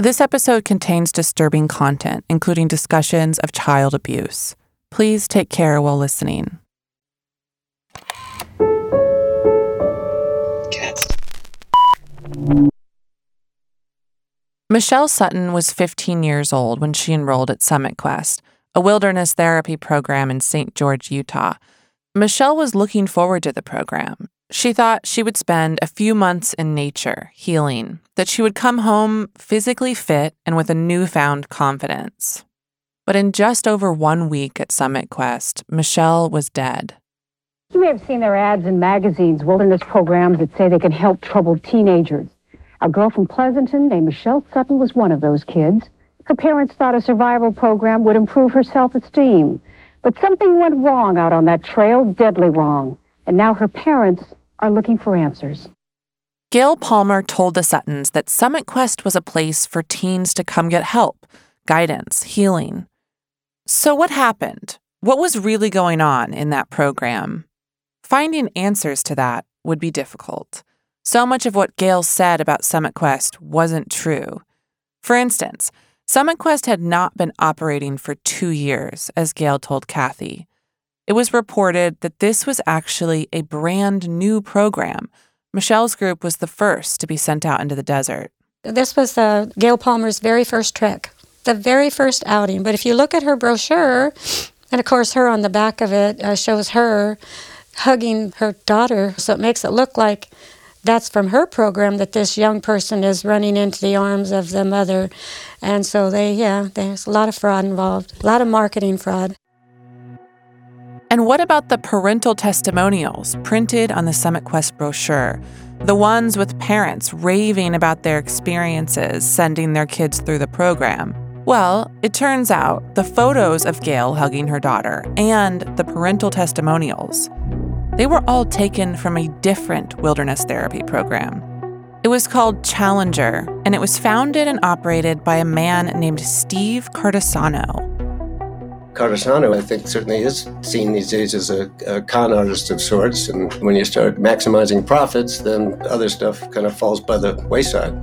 This episode contains disturbing content, including discussions of child abuse. Please take care while listening. Cats. Michelle Sutton was 15 years old when she enrolled at Summit Quest, a wilderness therapy program in St. George, Utah. Michelle was looking forward to the program. She thought she would spend a few months in nature, healing, that she would come home physically fit and with a newfound confidence. But in just over one week at Summit Quest, Michelle was dead. You may have seen their ads in magazines, wilderness programs that say they can help troubled teenagers. A girl from Pleasanton named Michelle Sutton was one of those kids. Her parents thought a survival program would improve her self-esteem. But something went wrong out on that trail, deadly wrong. And now her parents are looking for answers. Gayle Palmer told the Suttons that Summit Quest was a place for teens to come get help, guidance, healing. So, what happened? What was really going on in that program? Finding answers to that would be difficult. So much of what Gayle said about Summit Quest wasn't true. For instance, Summit Quest had not been operating for two years, as Gayle told Kathy. It was reported that this was actually a brand new program. Michelle's group was the first to be sent out into the desert. This was uh, Gayle Palmer's very first trek, the very first outing. But if you look at her brochure, and of course, her on the back of it uh, shows her hugging her daughter, so it makes it look like that's from her program that this young person is running into the arms of the mother. And so they, yeah, there's a lot of fraud involved, a lot of marketing fraud. And what about the parental testimonials printed on the Summit Quest brochure? The ones with parents raving about their experiences sending their kids through the program. Well, it turns out the photos of Gayle hugging her daughter and the parental testimonials, they were all taken from a different wilderness therapy program. It was called Challenger, and it was founded and operated by a man named Steve Cartisano. Cartisano, I think, certainly is seen these days as a, a, con artist of sorts. And when you start maximizing profits, then other stuff kind of falls by the wayside.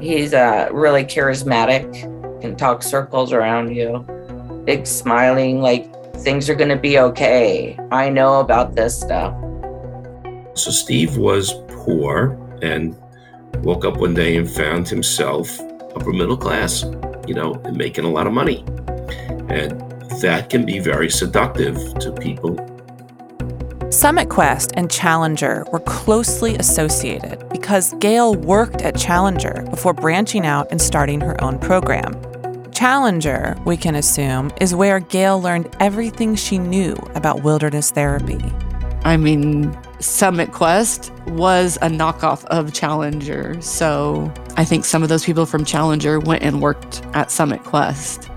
He's uh, really charismatic, can talk circles around you, big smiling, like things are going to be okay. I know about this stuff. So Steve was poor and woke up one day and found himself upper middle class, you know, and making a lot of money. And that can be very seductive to people. Summit Quest and Challenger were closely associated because Gayle worked at Challenger before branching out and starting her own program. Challenger, we can assume, is where Gayle learned everything she knew about wilderness therapy. I mean, Summit Quest was a knockoff of Challenger. So I think some of those people from Challenger went and worked at Summit Quest.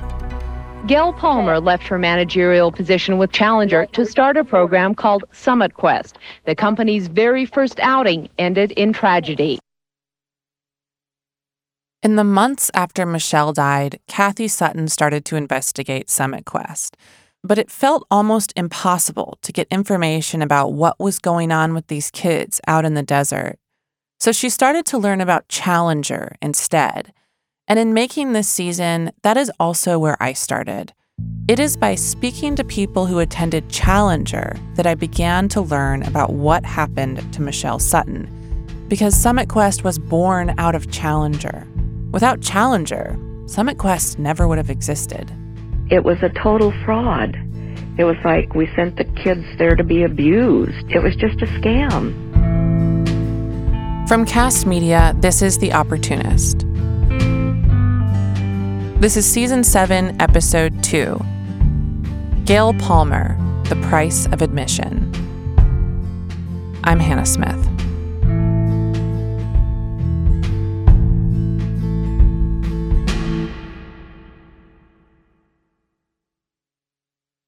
Gayle Palmer left her managerial position with Challenger to start a program called Summit Quest. The company's very first outing ended in tragedy. In the months after Michelle died, Kathy Sutton started to investigate Summit Quest. But it felt almost impossible to get information about what was going on with these kids out in the desert. So she started to learn about Challenger instead. And in making this season, that is also where I started. It is by speaking to people who attended Challenger that I began to learn about what happened to Michelle Sutton. Because Summit Quest was born out of Challenger. Without Challenger, Summit Quest never would have existed. It was a total fraud. It was like we sent the kids there to be abused. It was just a scam. From Kast Media, this is The Opportunist. This is Season 7, Episode 2 Gayle Palmer, The Price of Admission. I'm Hannah Smith.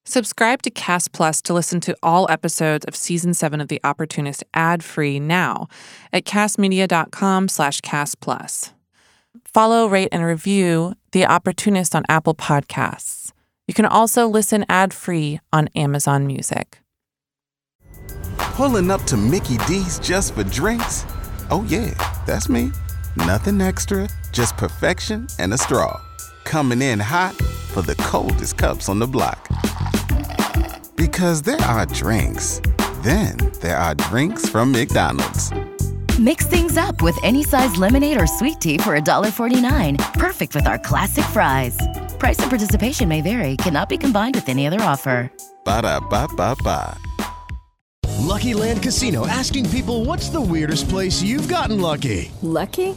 Subscribe to Kast Plus to listen to all episodes of season 7 of The Opportunist ad-free now at kastmedia.com/kastplus. Follow, rate, and review The Opportunist on Apple Podcasts. You can also listen ad-free on Amazon Music. Pulling up to Mickey D's just for drinks? Oh yeah, that's me. Nothing extra, just perfection and a straw. Coming in hot for the coldest cups on the block. Because there are drinks. Then there are drinks from McDonald's. Mix things up with any size lemonade or sweet tea for $1.49. Perfect with our classic fries. Price and participation may vary, cannot be combined with any other offer. Ba da ba ba ba. Lucky Land Casino asking people what's the weirdest place you've gotten lucky? Lucky?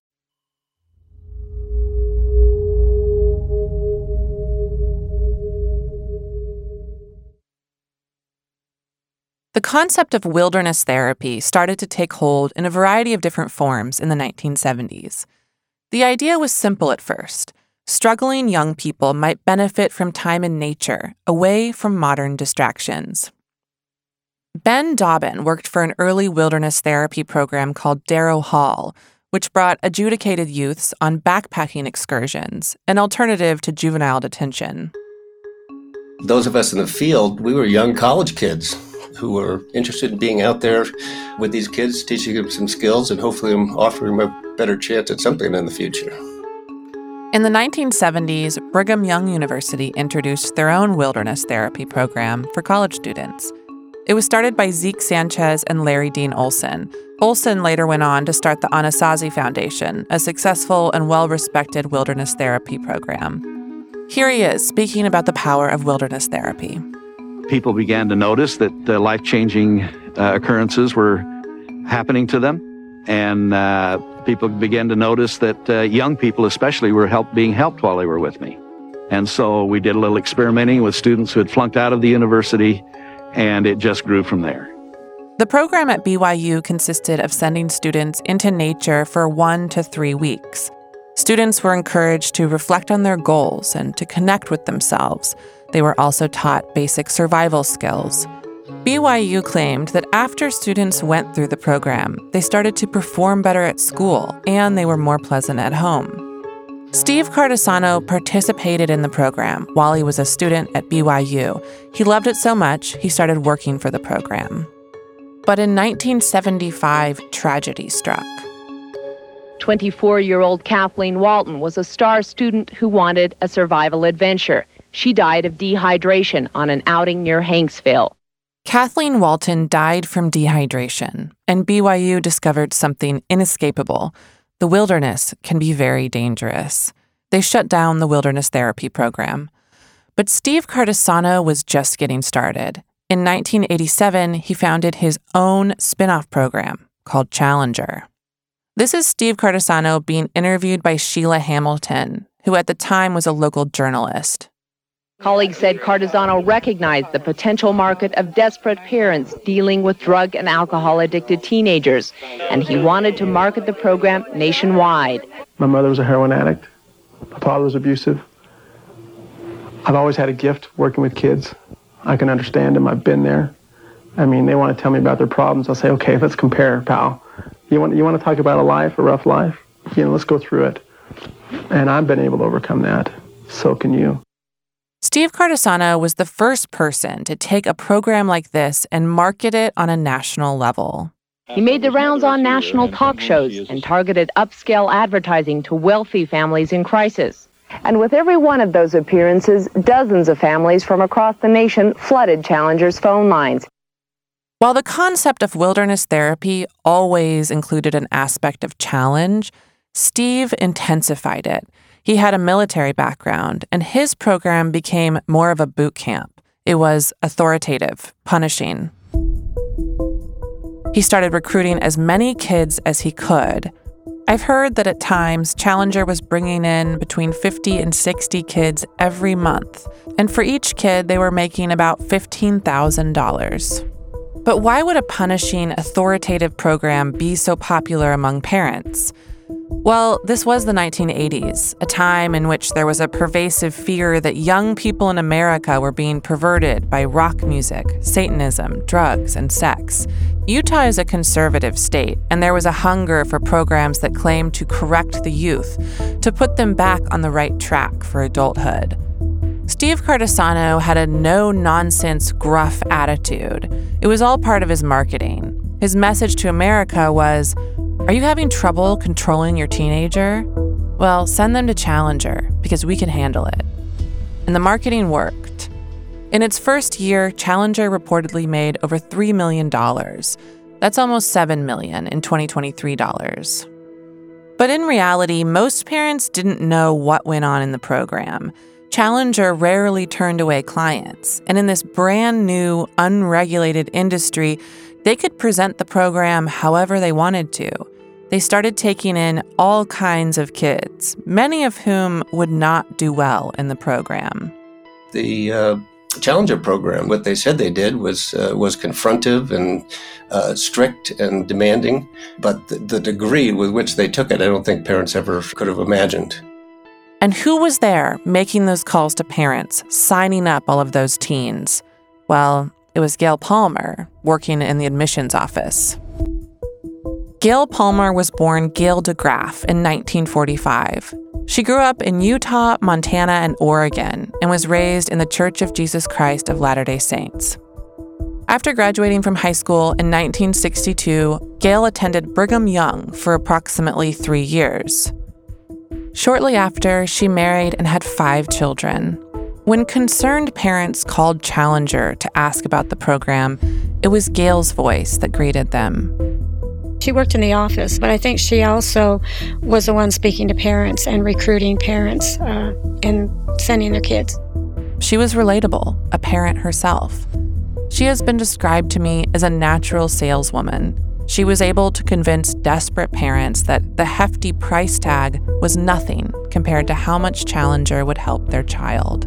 Concept of wilderness therapy started to take hold in a variety of different forms in the 1970s. The idea was simple at first. Struggling young people might benefit from time in nature, away from modern distractions. Ben Dobbin worked for an early wilderness therapy program called Darrow Hall, which brought adjudicated youths on backpacking excursions, an alternative to juvenile detention. Those of us in the field, we were young college kids who are interested in being out there with these kids, teaching them some skills, and hopefully offering them a better chance at something in the future. In the 1970s, Brigham Young University introduced their own wilderness therapy program for college students. It was started by Zeke Sanchez and Larry Dean Olson. Olson later went on to start the Anasazi Foundation, a successful and well respected wilderness therapy program. Here he is speaking about the power of wilderness therapy. People began to notice that uh, life changing uh, occurrences were happening to them. And uh, people began to notice that uh, young people, especially, were help, being helped while they were with me. And so we did a little experimenting with students who had flunked out of the university, and it just grew from there. The program at BYU consisted of sending students into nature for one to three weeks. Students were encouraged to reflect on their goals and to connect with themselves. They were also taught basic survival skills. BYU claimed that after students went through the program, they started to perform better at school and they were more pleasant at home. Steve Cartisano participated in the program while he was a student at BYU. He loved it so much, he started working for the program. But in 1975, tragedy struck. 24 year old Kathleen Walton was a star student who wanted a survival adventure. She died of dehydration on an outing near Hanksville. Kathleen Walton died from dehydration, and BYU discovered something inescapable. The wilderness can be very dangerous. They shut down the wilderness therapy program. But Steve Cartisano was just getting started. In 1987, he founded his own spin off program called Challenger. This is Steve Cartisano being interviewed by Sheila Hamilton, who at the time was a local journalist. Colleagues said Cartisano recognized the potential market of desperate parents dealing with drug and alcohol addicted teenagers, and he wanted to market the program nationwide. My mother was a heroin addict. My father was abusive. I've always had a gift working with kids. I can understand them. I've been there. I mean, they want to tell me about their problems. I'll say, okay, let's compare, pal. You want, you want to talk about a life, a rough life? You know, let's go through it. And I've been able to overcome that. So can you. Steve Cartisano was the first person to take a program like this and market it on a national level. He made the rounds on national talk shows and targeted upscale advertising to wealthy families in crisis. And with every one of those appearances, dozens of families from across the nation flooded Challenger's phone lines. While the concept of wilderness therapy always included an aspect of challenge, Steve intensified it. He had a military background, and his program became more of a boot camp. It was authoritative, punishing. He started recruiting as many kids as he could. I've heard that at times Challenger was bringing in between 50 and 60 kids every month, and for each kid, they were making about $15,000. But why would a punishing, authoritative program be so popular among parents? Well, this was the 1980s, a time in which there was a pervasive fear that young people in America were being perverted by rock music, Satanism, drugs, and sex. Utah is a conservative state, and there was a hunger for programs that claimed to correct the youth, to put them back on the right track for adulthood. Steve Cartisano had a no nonsense, gruff attitude. It was all part of his marketing. His message to America was Are you having trouble controlling your teenager? Well, send them to Challenger because we can handle it. And the marketing worked. In its first year, Challenger reportedly made over $3 million. That's almost 7 million in 2023 dollars. But in reality, most parents didn't know what went on in the program. Challenger rarely turned away clients, and in this brand new, unregulated industry, they could present the program however they wanted to. They started taking in all kinds of kids, many of whom would not do well in the program. The uh, Challenger program, what they said they did was uh, was confrontive and uh, strict and demanding, but the, the degree with which they took it, I don't think parents ever could have imagined. And who was there making those calls to parents, signing up all of those teens? Well, it was Gayle Palmer, working in the admissions office. Gayle Palmer was born Gayle DeGraff in 1945. She grew up in Utah, Montana, and Oregon, and was raised in the Church of Jesus Christ of Latter day Saints. After graduating from high school in 1962, Gayle attended Brigham Young for approximately three years. Shortly after, she married and had five children. When concerned parents called Challenger to ask about the program, it was Gayle's voice that greeted them. She worked in the office, but I think she also was the one speaking to parents and recruiting parents uh, and sending their kids. She was relatable, a parent herself. She has been described to me as a natural saleswoman. She was able to convince desperate parents that the hefty price tag was nothing compared to how much Challenger would help their child.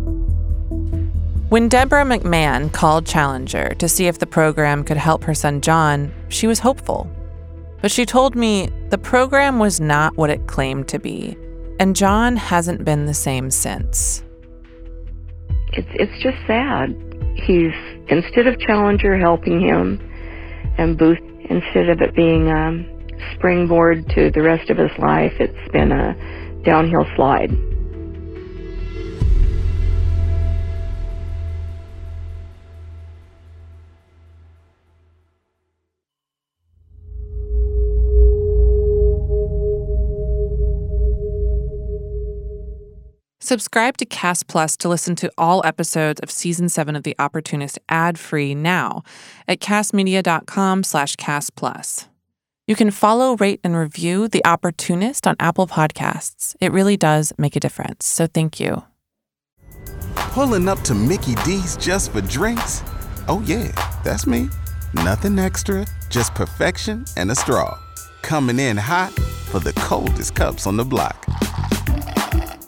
When Deborah McMahon called Challenger to see if the program could help her son John, she was hopeful. But she told me the program was not what it claimed to be, and John hasn't been the same since. It's it's just sad. He's instead of Challenger helping him and Booth instead of it being a springboard to the rest of his life, it's been a downhill slide. Subscribe to Kast Plus to listen to all episodes of season seven of The Opportunist ad-free now at kastmedia.com slash kast plus. You can follow, rate, and review The Opportunist on Apple Podcasts. It really does make a difference. So thank you. Pulling up to Mickey D's just for drinks? Oh yeah, that's me. Nothing extra, just perfection and a straw. Coming in hot for the coldest cups on the block.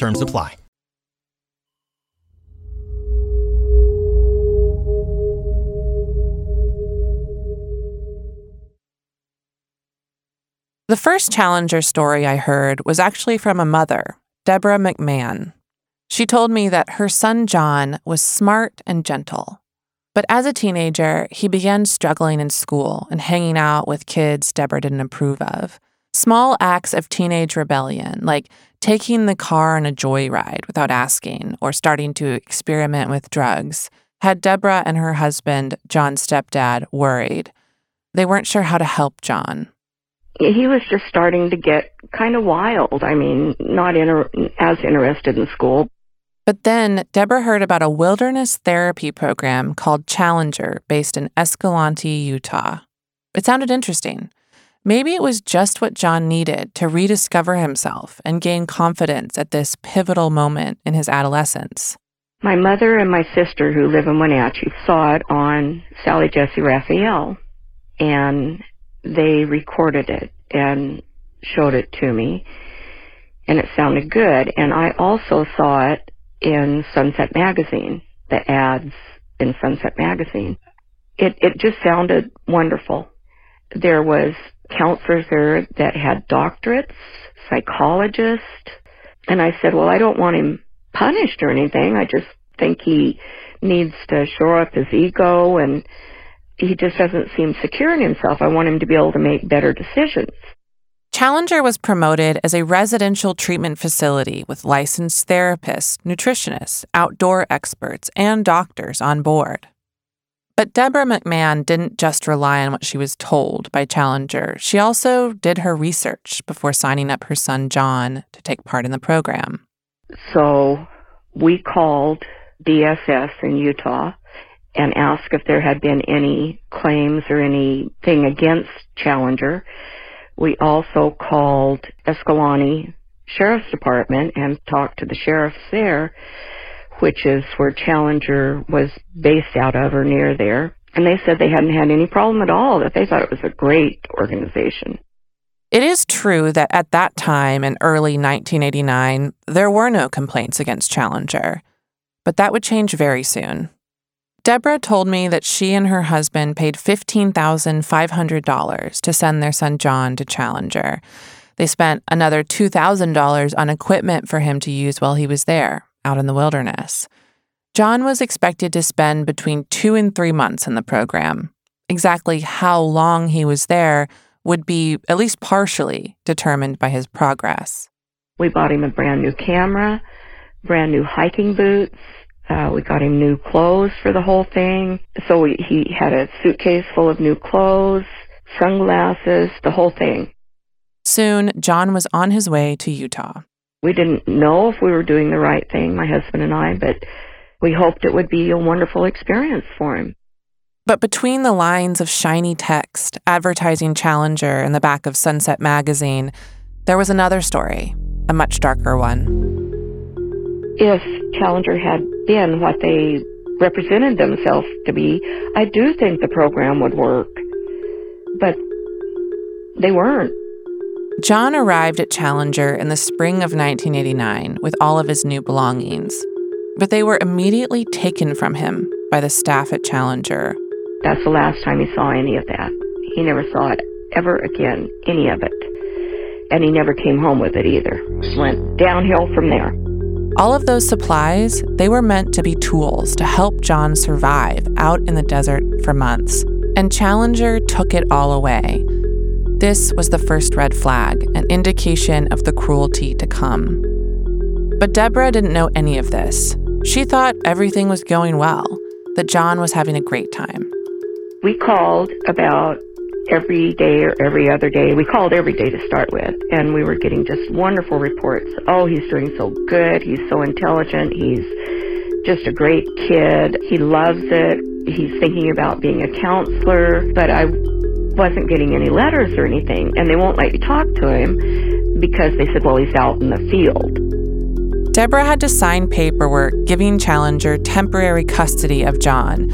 Terms apply. The first Challenger story I heard was actually from a mother, Deborah McMahon. She told me that her son John was smart and gentle. But as a teenager, he began struggling in school and hanging out with kids Deborah didn't approve of. Small acts of teenage rebellion, like taking the car on a joyride without asking or starting to experiment with drugs, had Deborah and her husband, John's stepdad, worried. They weren't sure how to help John. He was just starting to get kind of wild. I mean, not inter- as interested in school. But then Deborah heard about a wilderness therapy program called Challenger based in Escalante, Utah. It sounded interesting. Maybe it was just what John needed to rediscover himself and gain confidence at this pivotal moment in his adolescence. My mother and my sister, who live in Wenatchee, saw it on Sally Jessy Raphael, and they recorded it and showed it to me, and it sounded good. And I also saw it in Sunset Magazine, the ads in Sunset Magazine. It it just sounded wonderful. There was counselors there that had doctorates, psychologists, and I said, "Well, I don't want him punished or anything. I just think he needs to shore up his ego and he just doesn't seem secure in himself. I want him to be able to make better decisions." Challenger was promoted as a residential treatment facility with licensed therapists, nutritionists, outdoor experts, and doctors on board. But Deborah McMahon didn't just rely on what she was told by Challenger. She also did her research before signing up her son John to take part in the program. So we called DSS in Utah and asked if there had been any claims or anything against Challenger. We also called Escalante Sheriff's Department and talked to the sheriffs there, which is where Challenger was based out of or near there. And they said they hadn't had any problem at all, that they thought it was a great organization. It is true that at that time in early 1989, there were no complaints against Challenger. But that would change very soon. Deborah told me that she and her husband paid $15,500 to send their son John to Challenger. They spent another $2,000 on equipment for him to use while he was there, out in the wilderness. John was expected to spend between two and three months in the program. Exactly how long he was there would be at least partially determined by his progress. We bought him a brand new camera, brand new hiking boots, uh, we got him new clothes for the whole thing. So we, he had a suitcase full of new clothes, sunglasses, the whole thing. Soon, John was on his way to Utah. We didn't know if we were doing the right thing, my husband and I, but we hoped it would be a wonderful experience for him. But between the lines of shiny text advertising Challenger in the back of Sunset magazine, there was another story, a much darker one if Challenger had been what they represented themselves to be, I do think the program would work. But they weren't. John arrived at Challenger in the spring of 1989 with all of his new belongings, but they were immediately taken from him by the staff at Challenger. That's the last time he saw any of that. He never saw it ever again, any of it. And he never came home with it either. Went downhill from there. All of those supplies, they were meant to be tools to help John survive out in the desert for months. And Challenger took it all away. This was the first red flag, an indication of the cruelty to come. But Deborah didn't know any of this. She thought everything was going well, that John was having a great time. We called about every day or every other day. We called every day to start with, and we were getting just wonderful reports. Oh, he's doing so good. He's so intelligent. He's just a great kid. He loves it. He's thinking about being a counselor, but I wasn't getting any letters or anything, and they won't let you talk to him because they said, well, he's out in the field. Deborah had to sign paperwork giving Challenger temporary custody of John.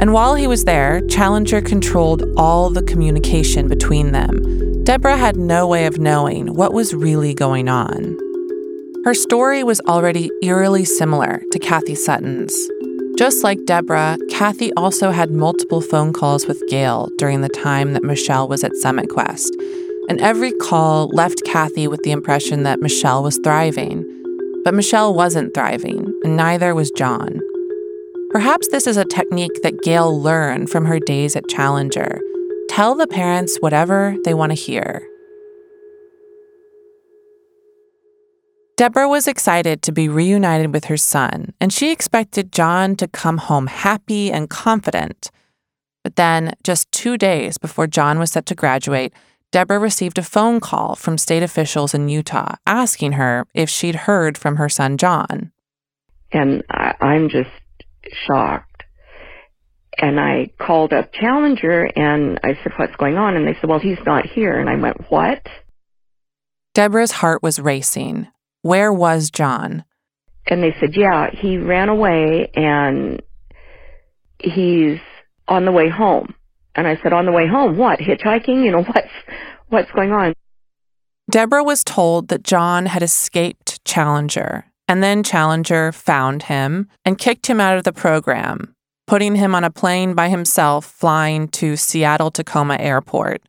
And while he was there, Challenger controlled all the communication between them. Deborah had no way of knowing what was really going on. Her story was already eerily similar to Kathy Sutton's. Just like Deborah, Kathy also had multiple phone calls with Gayle during the time that Michelle was at Summit Quest. And every call left Kathy with the impression that Michelle was thriving. But Michelle wasn't thriving, and neither was John. Perhaps this is a technique that Gayle learned from her days at Challenger. Tell the parents whatever they want to hear. Deborah was excited to be reunited with her son, and she expected John to come home happy and confident. But then, just two days before John was set to graduate, Deborah received a phone call from state officials in Utah asking her if she'd heard from her son John. And I, I'm just shocked. And I called up Challenger and I said, What's going on? And they said, Well, he's not here. And I went, What? Deborah's heart was racing. Where was John? And they said, Yeah, he ran away and he's on the way home. And I said, On the way home, what? Hitchhiking? You know, what's what's going on? Deborah was told that John had escaped Challenger, and then Challenger found him and kicked him out of the program, putting him on a plane by himself flying to Seattle Tacoma Airport.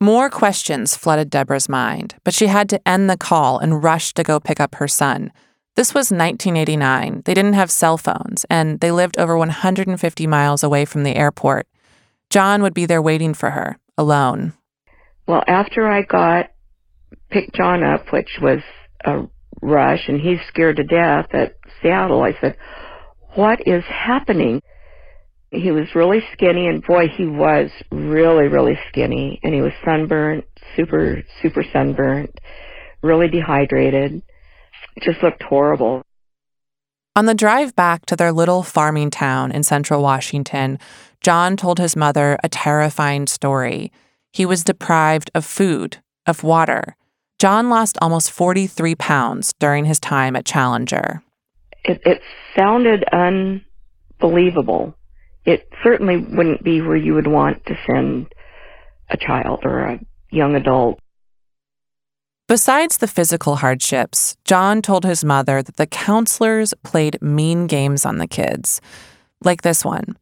More questions flooded Deborah's mind, but she had to end the call and rush to go pick up her son. This was 1989. They didn't have cell phones, and they lived over 150 miles away from the airport. John would be there waiting for her, alone. Well, after I got picked John up, which was a rush, and he's scared to death at Seattle, I said, What is happening? He was really skinny, and boy, he was really, really skinny, and he was sunburnt, super, super sunburnt, really dehydrated. It just looked horrible. On the drive back to their little farming town in central Washington, John told his mother a terrifying story. He was deprived of food, of water. John lost almost 43 pounds during his time at Challenger. It, it sounded unbelievable. It certainly wouldn't be where you would want to send a child or a young adult. Besides the physical hardships, John told his mother that the counselors played mean games on the kids, like this one.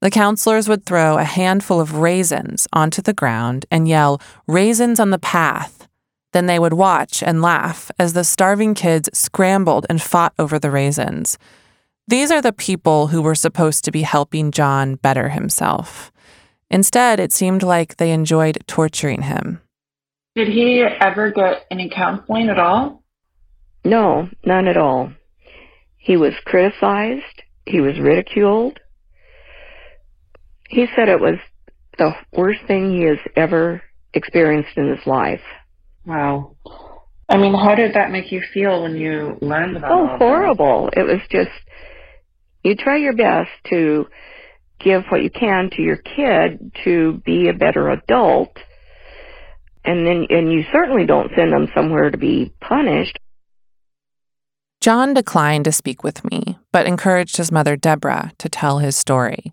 The counselors would throw a handful of raisins onto the ground and yell, Raisins on the path. Then they would watch and laugh as the starving kids scrambled and fought over the raisins. These are the people who were supposed to be helping John better himself. Instead, it seemed like they enjoyed torturing him. Did he ever get any counseling at all? No, none at all. He was criticized, he was ridiculed. He said it was the worst thing he has ever experienced in his life. Wow. I mean, how did that make you feel when you learned about it? Oh, all horrible. It was just, you try your best to give what you can to your kid to be a better adult. And then, and you certainly don't send them somewhere to be punished. John declined to speak with me, but encouraged his mother, Deborah, to tell his story.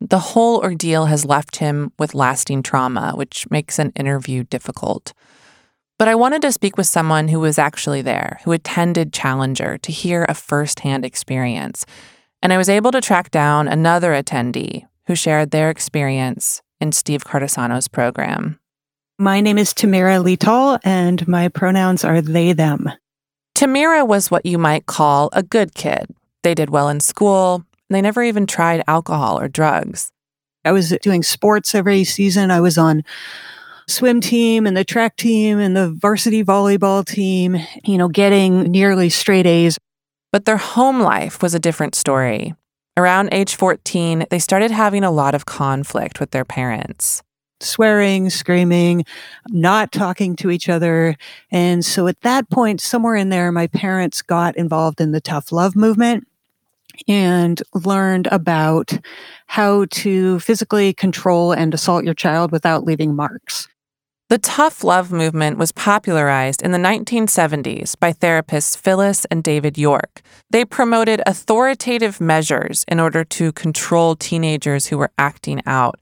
The whole ordeal has left him with lasting trauma, which makes an interview difficult. But I wanted to speak with someone who was actually there, who attended Challenger to hear a firsthand experience. And I was able to track down another attendee who shared their experience in Steve Cartisano's program. My name is Tamira Lital, and my pronouns are they, them. Tamira was what you might call a good kid. They did well in school. They never even tried alcohol or drugs. I was doing sports every season. I was on swim team and the track team and the varsity volleyball team, you know, getting nearly straight A's. But their home life was a different story. Around age 14, they started having a lot of conflict with their parents. Swearing, screaming, not talking to each other. And so at that point, somewhere in there, my parents got involved in the tough love movement and learned about how to physically control and assault your child without leaving marks. The tough love movement was popularized in the 1970s by therapists Phyllis and David York. They promoted authoritative measures in order to control teenagers who were acting out.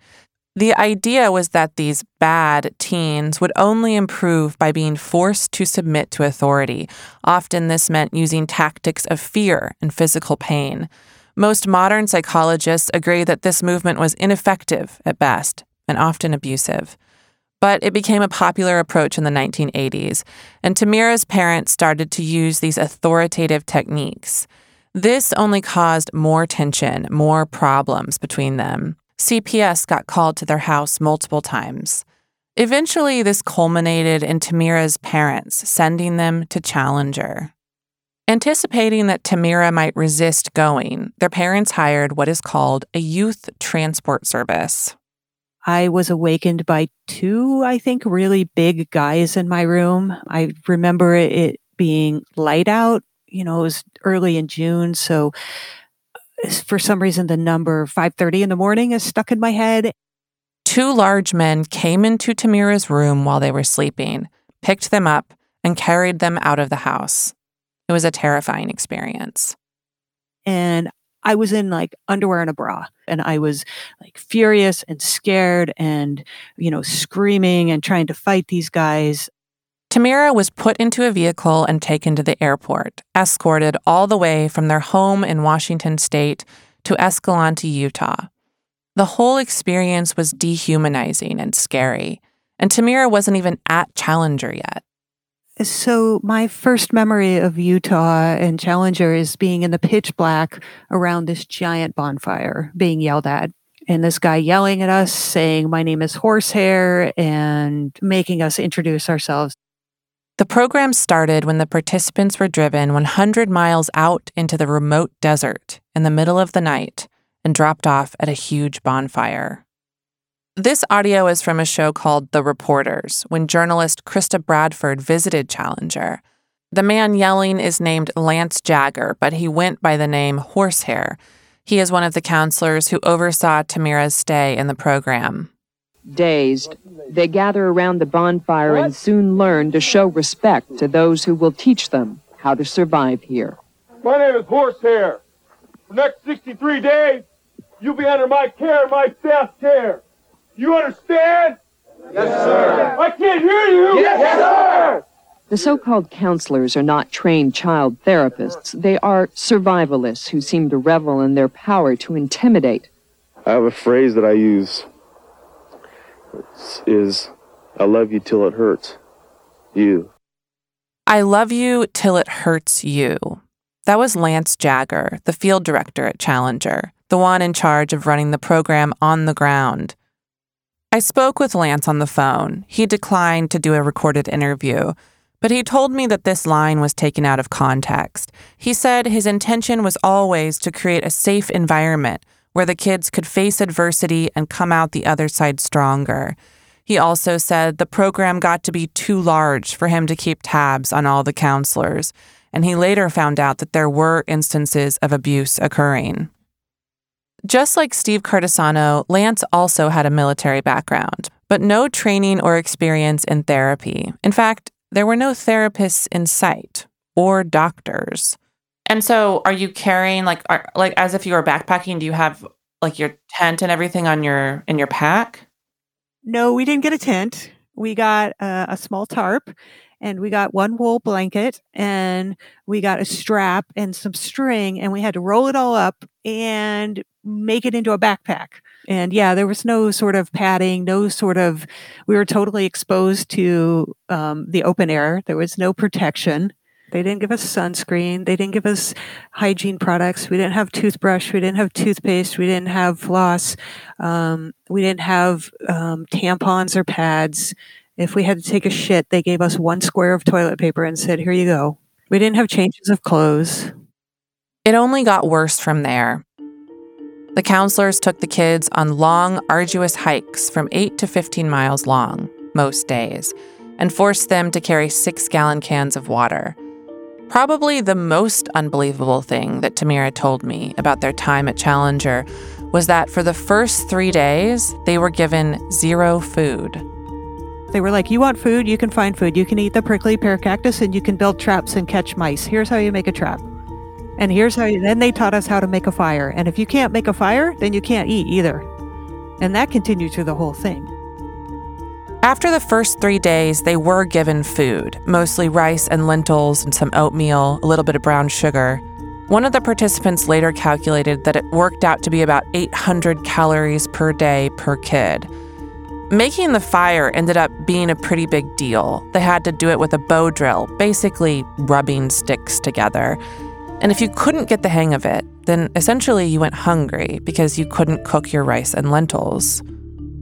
The idea was that these bad teens would only improve by being forced to submit to authority. Often, this meant using tactics of fear and physical pain. Most modern psychologists agree that this movement was ineffective at best and often abusive. But it became a popular approach in the 1980s, and Tamira's parents started to use these authoritative techniques. This only caused more tension, more problems between them. CPS got called to their house multiple times. Eventually, this culminated in Tamira's parents sending them to Challenger. Anticipating that Tamira might resist going, their parents hired what is called a youth transport service. I was awakened by two, I think, really big guys in my room. I remember it being light out. You know, it was early in June, so for some reason the number 5:30 in the morning is stuck in my head. Two large men came into Tamira's room while they were sleeping, picked them up, and carried them out of the house. It was a terrifying experience. And I was in like underwear and a bra and I was like furious and scared and, you know, screaming and trying to fight these guys. Tamira was put into a vehicle and taken to the airport, escorted all the way from their home in Washington state to Escalante, Utah. The whole experience was dehumanizing and scary, and Tamira wasn't even at Challenger yet. So, my first memory of Utah and Challenger is being in the pitch black around this giant bonfire being yelled at. And this guy yelling at us, saying, My name is Horsehair, and making us introduce ourselves. The program started when the participants were driven 100 miles out into the remote desert in the middle of the night and dropped off at a huge bonfire. This audio is from a show called The Reporters, when journalist Krista Bradford visited Challenger. The man yelling is named Lance Jagger, but he went by the name Horsehair. He is one of the counselors who oversaw Tamira's stay in the program. Dazed, they gather around the bonfire and soon learn to show respect to those who will teach them how to survive here. My name is Horsehair. For the next 63 days, you'll be under my care, my staff care. You understand? Yes, sir. I can't hear you. Yes, sir. The so called counselors are not trained child therapists. They are survivalists who seem to revel in their power to intimidate. I have a phrase that I use. It's, is I love you till it hurts you. I love you till it hurts you. That was Lance Jagger, the field director at Challenger, the one in charge of running the program on the ground. I spoke with Lance on the phone. He declined to do a recorded interview, but he told me that this line was taken out of context. He said his intention was always to create a safe environment where the kids could face adversity and come out the other side stronger. He also said the program got to be too large for him to keep tabs on all the counselors, and he later found out that there were instances of abuse occurring. Just like Steve Cartisano, Lance also had a military background, but no training or experience in therapy. In fact, there were no therapists in sight or doctors. And so, are you carrying like are, like as if you were backpacking? Do you have like your tent and everything on your in your pack? No, we didn't get a tent. We got uh, a small tarp and we got one wool blanket and we got a strap and some string and we had to roll it all up and make it into a backpack. And yeah, there was no sort of padding, no sort of, we were totally exposed to um, the open air. There was no protection. They didn't give us sunscreen. They didn't give us hygiene products. We didn't have toothbrush. We didn't have toothpaste. We didn't have floss. Um, we didn't have um, tampons or pads. If we had to take a shit, they gave us one square of toilet paper and said, Here you go. We didn't have changes of clothes. It only got worse from there. The counselors took the kids on long, arduous hikes from 8 to 15 miles long, most days, and forced them to carry six gallon cans of water. Probably the most unbelievable thing that Tamira told me about their time at Challenger was that for the first three days, they were given zero food. They were like, You want food? You can find food. You can eat the prickly pear cactus and you can build traps and catch mice. Here's how you make a trap. And here's how you, then they taught us how to make a fire. And if you can't make a fire, then you can't eat either. And that continued through the whole thing. After the first three days, they were given food mostly rice and lentils and some oatmeal, a little bit of brown sugar. One of the participants later calculated that it worked out to be about 800 calories per day per kid. Making the fire ended up being a pretty big deal. They had to do it with a bow drill, basically rubbing sticks together. And if you couldn't get the hang of it, then essentially you went hungry because you couldn't cook your rice and lentils.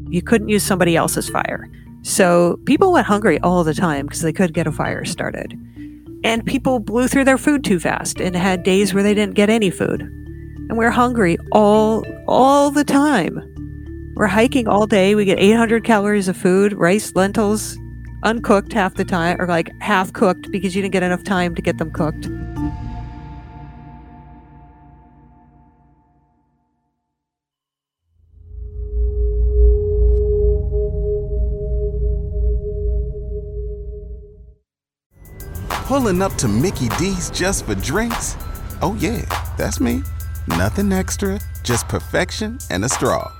You couldn't use somebody else's fire. So people went hungry all the time because they couldn't get a fire started. And people blew through their food too fast and had days where they didn't get any food. And we're hungry all all the time. We're hiking all day. We get 800 calories of food, rice, lentils, uncooked half the time, or like half cooked because you didn't get enough time to get them cooked. Pulling up to Mickey D's just for drinks? Oh, yeah, that's me. Nothing extra, just perfection and a straw.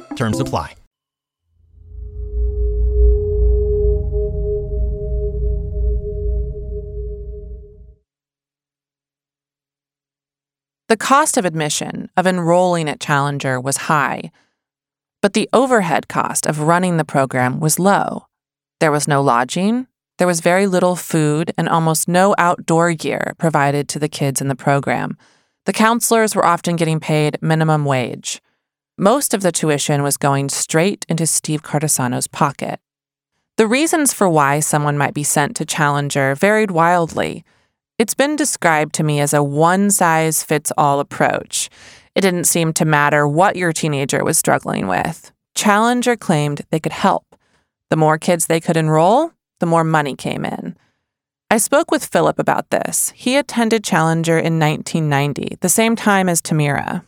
Terms apply. The cost of admission, of enrolling at Challenger, was high, but the overhead cost of running the program was low. There was no lodging, there was very little food, and almost no outdoor gear provided to the kids in the program. The counselors were often getting paid minimum wage. Most of the tuition was going straight into Steve Cartisano's pocket. The reasons for why someone might be sent to Challenger varied wildly. It's been described to me as a one size fits all approach. It didn't seem to matter what your teenager was struggling with. Challenger claimed they could help. The more kids they could enroll, the more money came in. I spoke with Philip about this. He attended Challenger in 1990, the same time as Tamira.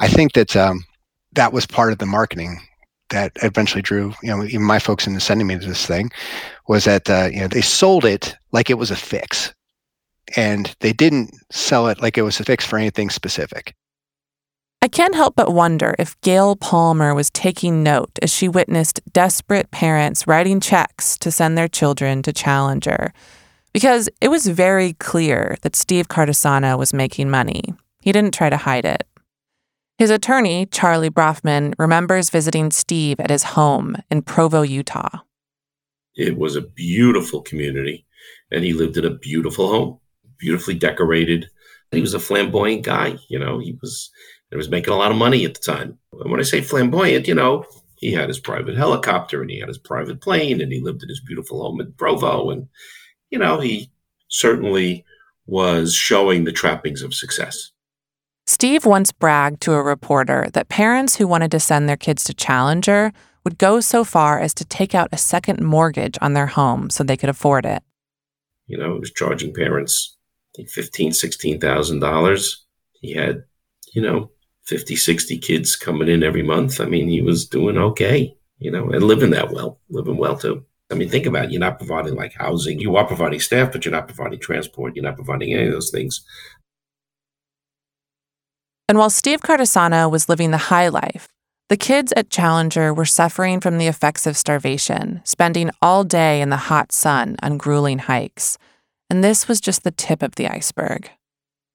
I think that um, that was part of the marketing that eventually drew, you know, even my folks into sending me to this thing, was that uh, you know they sold it like it was a fix, and they didn't sell it like it was a fix for anything specific. I can't help but wonder if Gayle Palmer was taking note as she witnessed desperate parents writing checks to send their children to Challenger. Because it was very clear that Steve Cartisano was making money. He didn't try to hide it. His attorney, Charlie Brofman, remembers visiting Steve at his home in Provo, Utah. It was a beautiful community, and he lived in a beautiful home, beautifully decorated. He was a flamboyant guy, you know, he was he was making a lot of money at the time. And when I say flamboyant, you know, he had his private helicopter and he had his private plane and he lived in his beautiful home in Provo. And, you know, he certainly was showing the trappings of success. Steve once bragged to a reporter that parents who wanted to send their kids to Challenger would go so far as to take out a second mortgage on their home so they could afford it. You know, he was charging parents, I think, fifteen, sixteen thousand dollars. He had, you know, 50, 60 kids coming in every month. I mean, he was doing okay, you know, and living that well, living well too. I mean, think about it. You're not providing like housing. You are providing staff, but you're not providing transport. You're not providing any of those things. And while Steve Cartisano was living the high life, the kids at Challenger were suffering from the effects of starvation, spending all day in the hot sun on grueling hikes. And this was just the tip of the iceberg.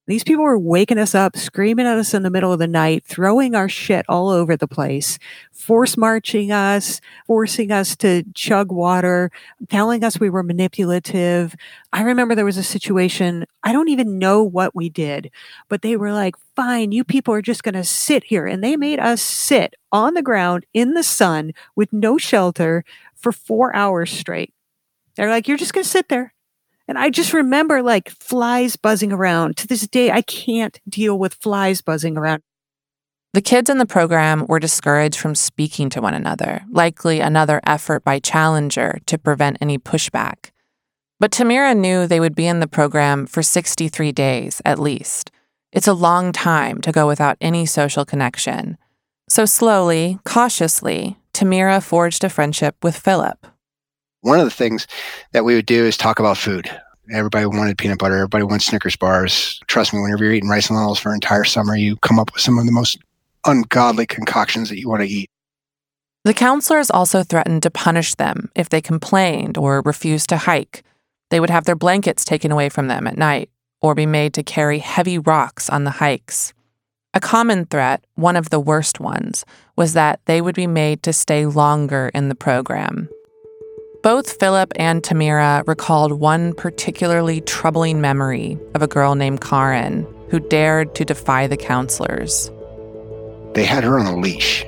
These people were waking us up, screaming at us in the middle of the night, throwing our shit all over the place, force marching us, forcing us to chug water, telling us we were manipulative. I remember there was a situation, I don't even know what we did, but they were like, fine, you people are just going to sit here. And they made us sit on the ground in the sun with no shelter for four hours straight. They're like, you're just going to sit there. And I just remember like flies buzzing around. To this day, I can't deal with flies buzzing around. The kids in the program were discouraged from speaking to one another, likely another effort by Challenger to prevent any pushback. But Tamira knew they would be in the program for 63 days at least. It's a long time to go without any social connection. So slowly, cautiously, Tamira forged a friendship with Philip. One of the things that we would do is talk about food. Everybody wanted peanut butter. Everybody wants Snickers bars. Trust me, whenever you're eating rice and lentils for an entire summer, you come up with some of the most ungodly concoctions that you want to eat. The counselors also threatened to punish them if they complained or refused to hike. They would have their blankets taken away from them at night or be made to carry heavy rocks on the hikes. A common threat, one of the worst ones, was that they would be made to stay longer in the program. Both Philip and Tamira recalled one particularly troubling memory of a girl named Karen who dared to defy the counselors. They had her on a leash.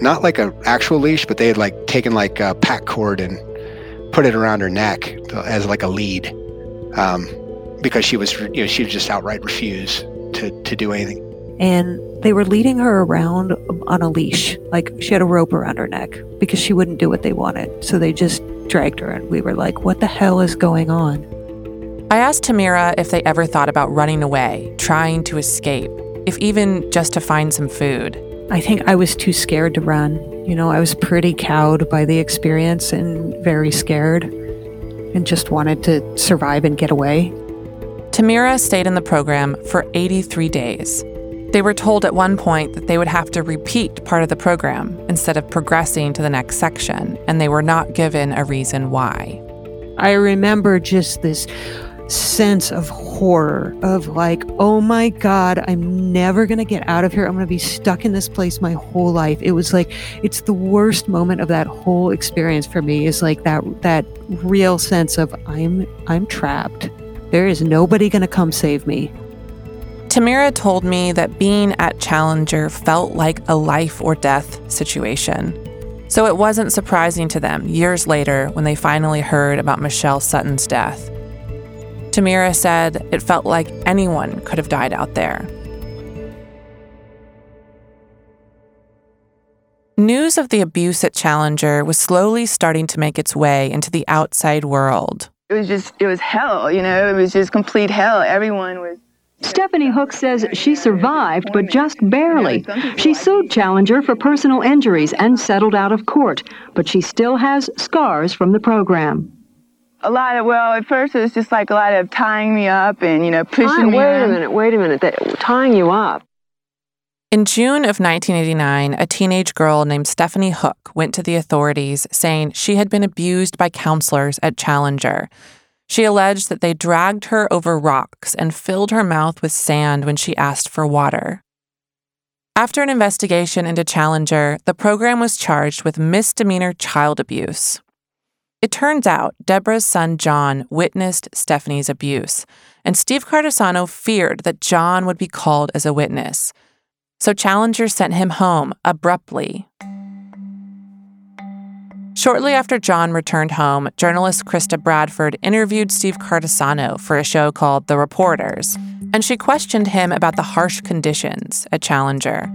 Not like an actual leash, but they had like taken like a pack cord and put it around her neck as like a lead. Um, because she was, you know, she just outright refuse to, to do anything. And they were leading her around on a leash. Like she had a rope around her neck because she wouldn't do what they wanted. So they just dragged her, and we were like, what the hell is going on? I asked Tamira if they ever thought about running away, trying to escape, if even just to find some food. I think I was too scared to run. You know, I was pretty cowed by the experience and very scared and just wanted to survive and get away. Tamira stayed in the program for 83 days. They were told at one point that they would have to repeat part of the program instead of progressing to the next section, and they were not given a reason why. I remember just this sense of horror of like, oh my God, I'm never going to get out of here. I'm going to be stuck in this place my whole life. It was like, it's the worst moment of that whole experience for me is like that, that real sense of I'm, I'm trapped. There is nobody going to come save me. Tamira told me that being at Challenger felt like a life or death situation. So it wasn't surprising to them years later when they finally heard about Michelle Sutton's death. Tamira said it felt like anyone could have died out there. News of the abuse at Challenger was slowly starting to make its way into the outside world. It was just, it was hell, you know, it was just complete hell. Everyone was. Stephanie Hook says she survived, but just barely. She sued Challenger for personal injuries and settled out of court, but she still has scars from the program. A lot of, well, at first it was just like a lot of tying me up and, you know, pushing me. Wait around. a minute, wait a minute. That, tying you up. In June of 1989, a teenage girl named Stephanie Hook went to the authorities saying she had been abused by counselors at Challenger. She alleged that they dragged her over rocks and filled her mouth with sand when she asked for water. After an investigation into Challenger, the program was charged with misdemeanor child abuse. It turns out Deborah's son John witnessed Stephanie's abuse, and Steve Cartisano feared that John would be called as a witness. So Challenger sent him home abruptly. Shortly after John returned home, journalist Krista Bradford interviewed Steve Cartisano for a show called The Reporters, and she questioned him about the harsh conditions at Challenger.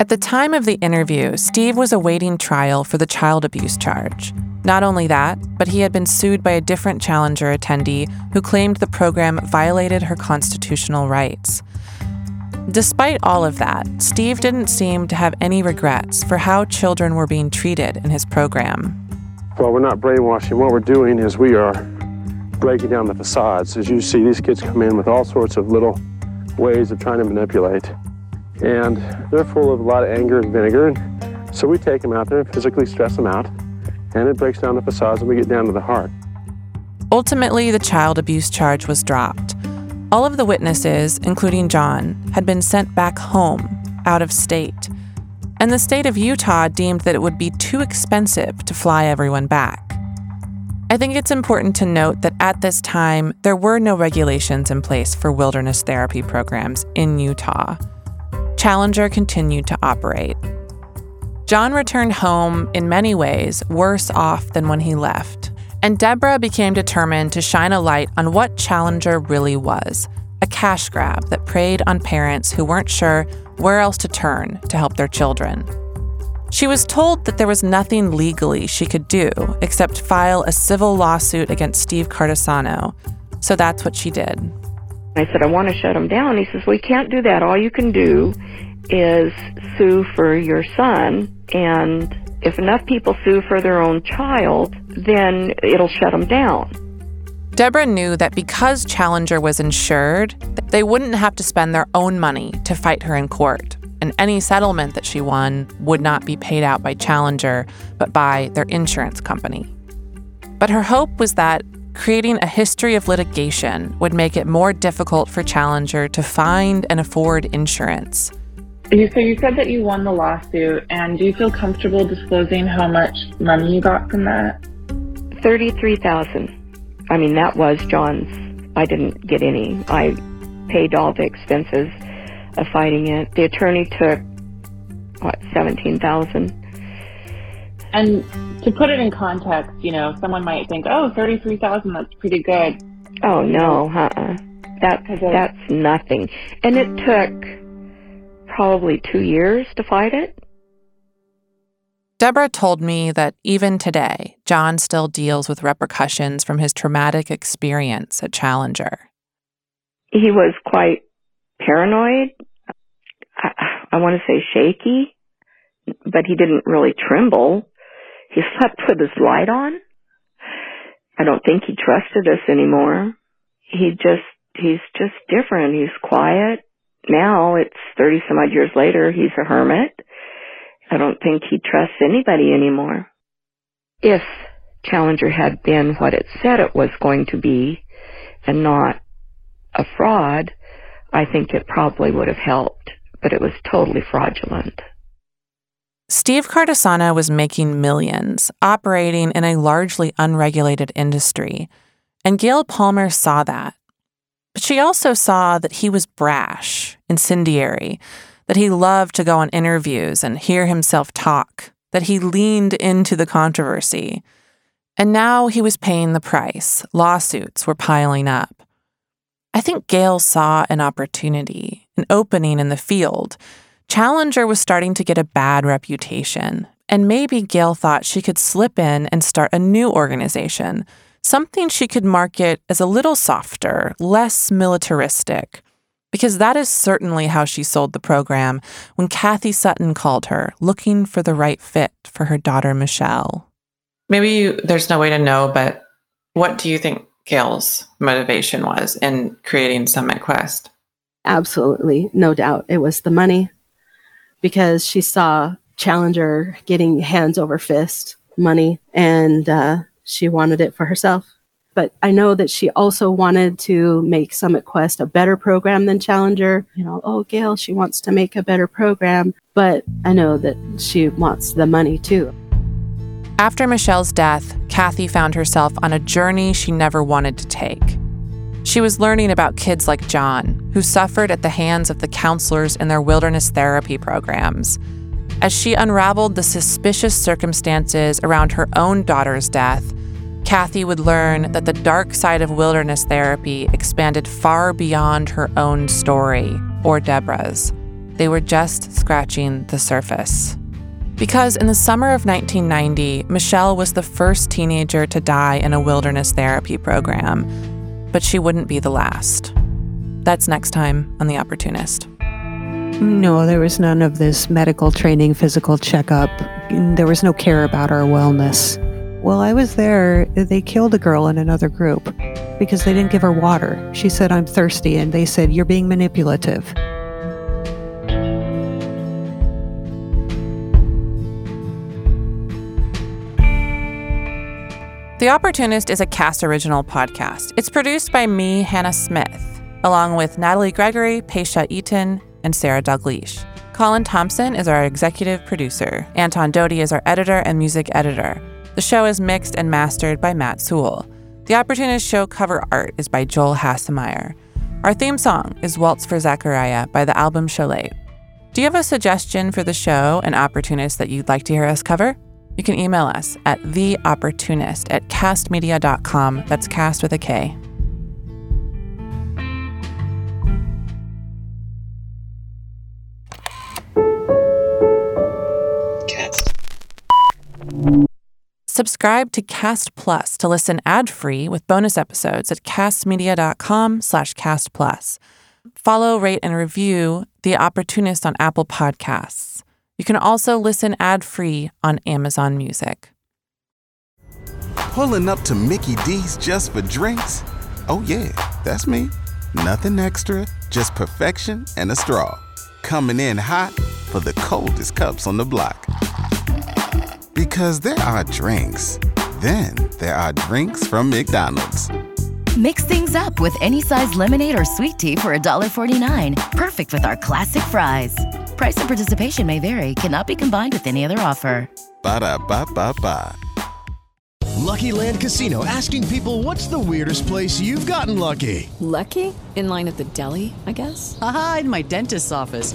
At the time of the interview, Steve was awaiting trial for the child abuse charge. Not only that, but he had been sued by a different Challenger attendee who claimed the program violated her constitutional rights. Despite all of that, Steve didn't seem to have any regrets for how children were being treated in his program. Well, we're not brainwashing. What we're doing is we are breaking down the facades. As you see, these kids come in with all sorts of little ways of trying to manipulate. And they're full of a lot of anger and vinegar. And so we take them out there and physically stress them out. And it breaks down the facades and we get down to the heart. Ultimately, the child abuse charge was dropped. All of the witnesses, including John, had been sent back home, out of state. And the state of Utah deemed that it would be too expensive to fly everyone back. I think it's important to note that at this time, there were no regulations in place for wilderness therapy programs in Utah. Challenger continued to operate. John returned home in many ways worse off than when he left, and Deborah became determined to shine a light on what Challenger really was a cash grab that preyed on parents who weren't sure where else to turn to help their children. She was told that there was nothing legally she could do except file a civil lawsuit against Steve Cartisano. So that's what she did. I said, I want to shut him down. He says, you can't do that. All you can do is sue for your son. And if enough people sue for their own child, then it'll shut him down. Deborah knew that because Challenger was insured, they wouldn't have to spend their own money to fight her in court and any settlement that she won would not be paid out by Challenger, but by their insurance company. But her hope was that creating a history of litigation would make it more difficult for Challenger to find and afford insurance. So you said that you won the lawsuit, and do you feel comfortable disclosing how much money you got from that? Thirty-three thousand. I mean, that was John's. I didn't get any. I paid all the expenses of fighting it. The attorney took what seventeen thousand. And to put it in context, you know, someone might think, "Oh, thirty-three thousand, that's pretty good." Oh no, uh-uh. That that's nothing. And it took probably two years to fight it. Deborah told me that even today, John still deals with repercussions from his traumatic experience at Challenger. He was quite paranoid. I, I want to say shaky, but he didn't really tremble. He slept with his light on. I don't think he trusted us anymore. He just, he's just different. He's quiet. Now it's 30 some odd years later. He's a hermit. I don't think he trusts anybody anymore. If Challenger had been what it said it was going to be and not a fraud, I think it probably would have helped, but it was totally fraudulent. Steve Cartisano was making millions, operating in a largely unregulated industry, and Gayle Palmer saw that. But she also saw that he was brash, incendiary, that he loved to go on interviews and hear himself talk, that he leaned into the controversy. And now he was paying the price. Lawsuits were piling up. I think Gayle saw an opportunity, an opening in the field. Challenger was starting to get a bad reputation, and maybe Gayle thought she could slip in and start a new organization, something she could market as a little softer, less militaristic. Because that is certainly how she sold the program when Kathy Sutton called her, looking for the right fit for her daughter, Michelle. Maybe you, there's no way to know, but what do you think Gayle's motivation was in creating Summit Quest. Absolutely, no doubt. It was the money because she saw Challenger getting hands over fist money and uh, she wanted it for herself. But I know that she also wanted to make Summit Quest a better program than Challenger. You know, oh, Gayle, she wants to make a better program. But I know that she wants the money too. After Michelle's death, Kathy found herself on a journey she never wanted to take. She was learning about kids like John, who suffered at the hands of the counselors in their wilderness therapy programs. As she unraveled the suspicious circumstances around her own daughter's death, Kathy would learn that the dark side of wilderness therapy expanded far beyond her own story or Deborah's. They were just scratching the surface. Because in the summer of 1990, Michelle was the first teenager to die in a wilderness therapy program, but she wouldn't be the last. That's next time on The Opportunist. No, there was none of this medical training, physical checkup. There was no care about our wellness. While I was there, they killed a girl in another group because they didn't give her water. She said, I'm thirsty, and they said, You're being manipulative. The Opportunist is a Kast original podcast. It's produced by me, Hannah Smith, along with Natalie Gregory, Paisha Eaton, and Sarah Dalgleish. Colin Thompson is our executive producer. Anton Doty is our editor and music editor. The show is mixed and mastered by Matt Sewell. The Opportunist show cover art is by Joel Hassemeyer. Our theme song is Waltz for Zachariah by the album Cholet. Do you have a suggestion for the show, an opportunist that you'd like to hear us cover? You can email us at theopportunist at kastmedia.com. That's Kast with a K. subscribe to Kast Plus to listen ad-free with bonus episodes at kastmedia.com slash kastplus. Follow, rate, and review The Opportunist on Apple Podcasts. You can also listen ad-free on Amazon Music. Pulling up to Mickey D's just for drinks? Oh yeah, that's me. Nothing extra, just perfection and a straw. Coming in hot for the coldest cups on the block. Because there are drinks. Then there are drinks from McDonald's. Mix things up with any size lemonade or sweet tea for $1.49. Perfect with our classic fries. Price and participation may vary, cannot be combined with any other offer. Ba da ba ba ba. Lucky Land Casino asking people what's the weirdest place you've gotten lucky? Lucky? In line at the deli, I guess? Aha, in my dentist's office.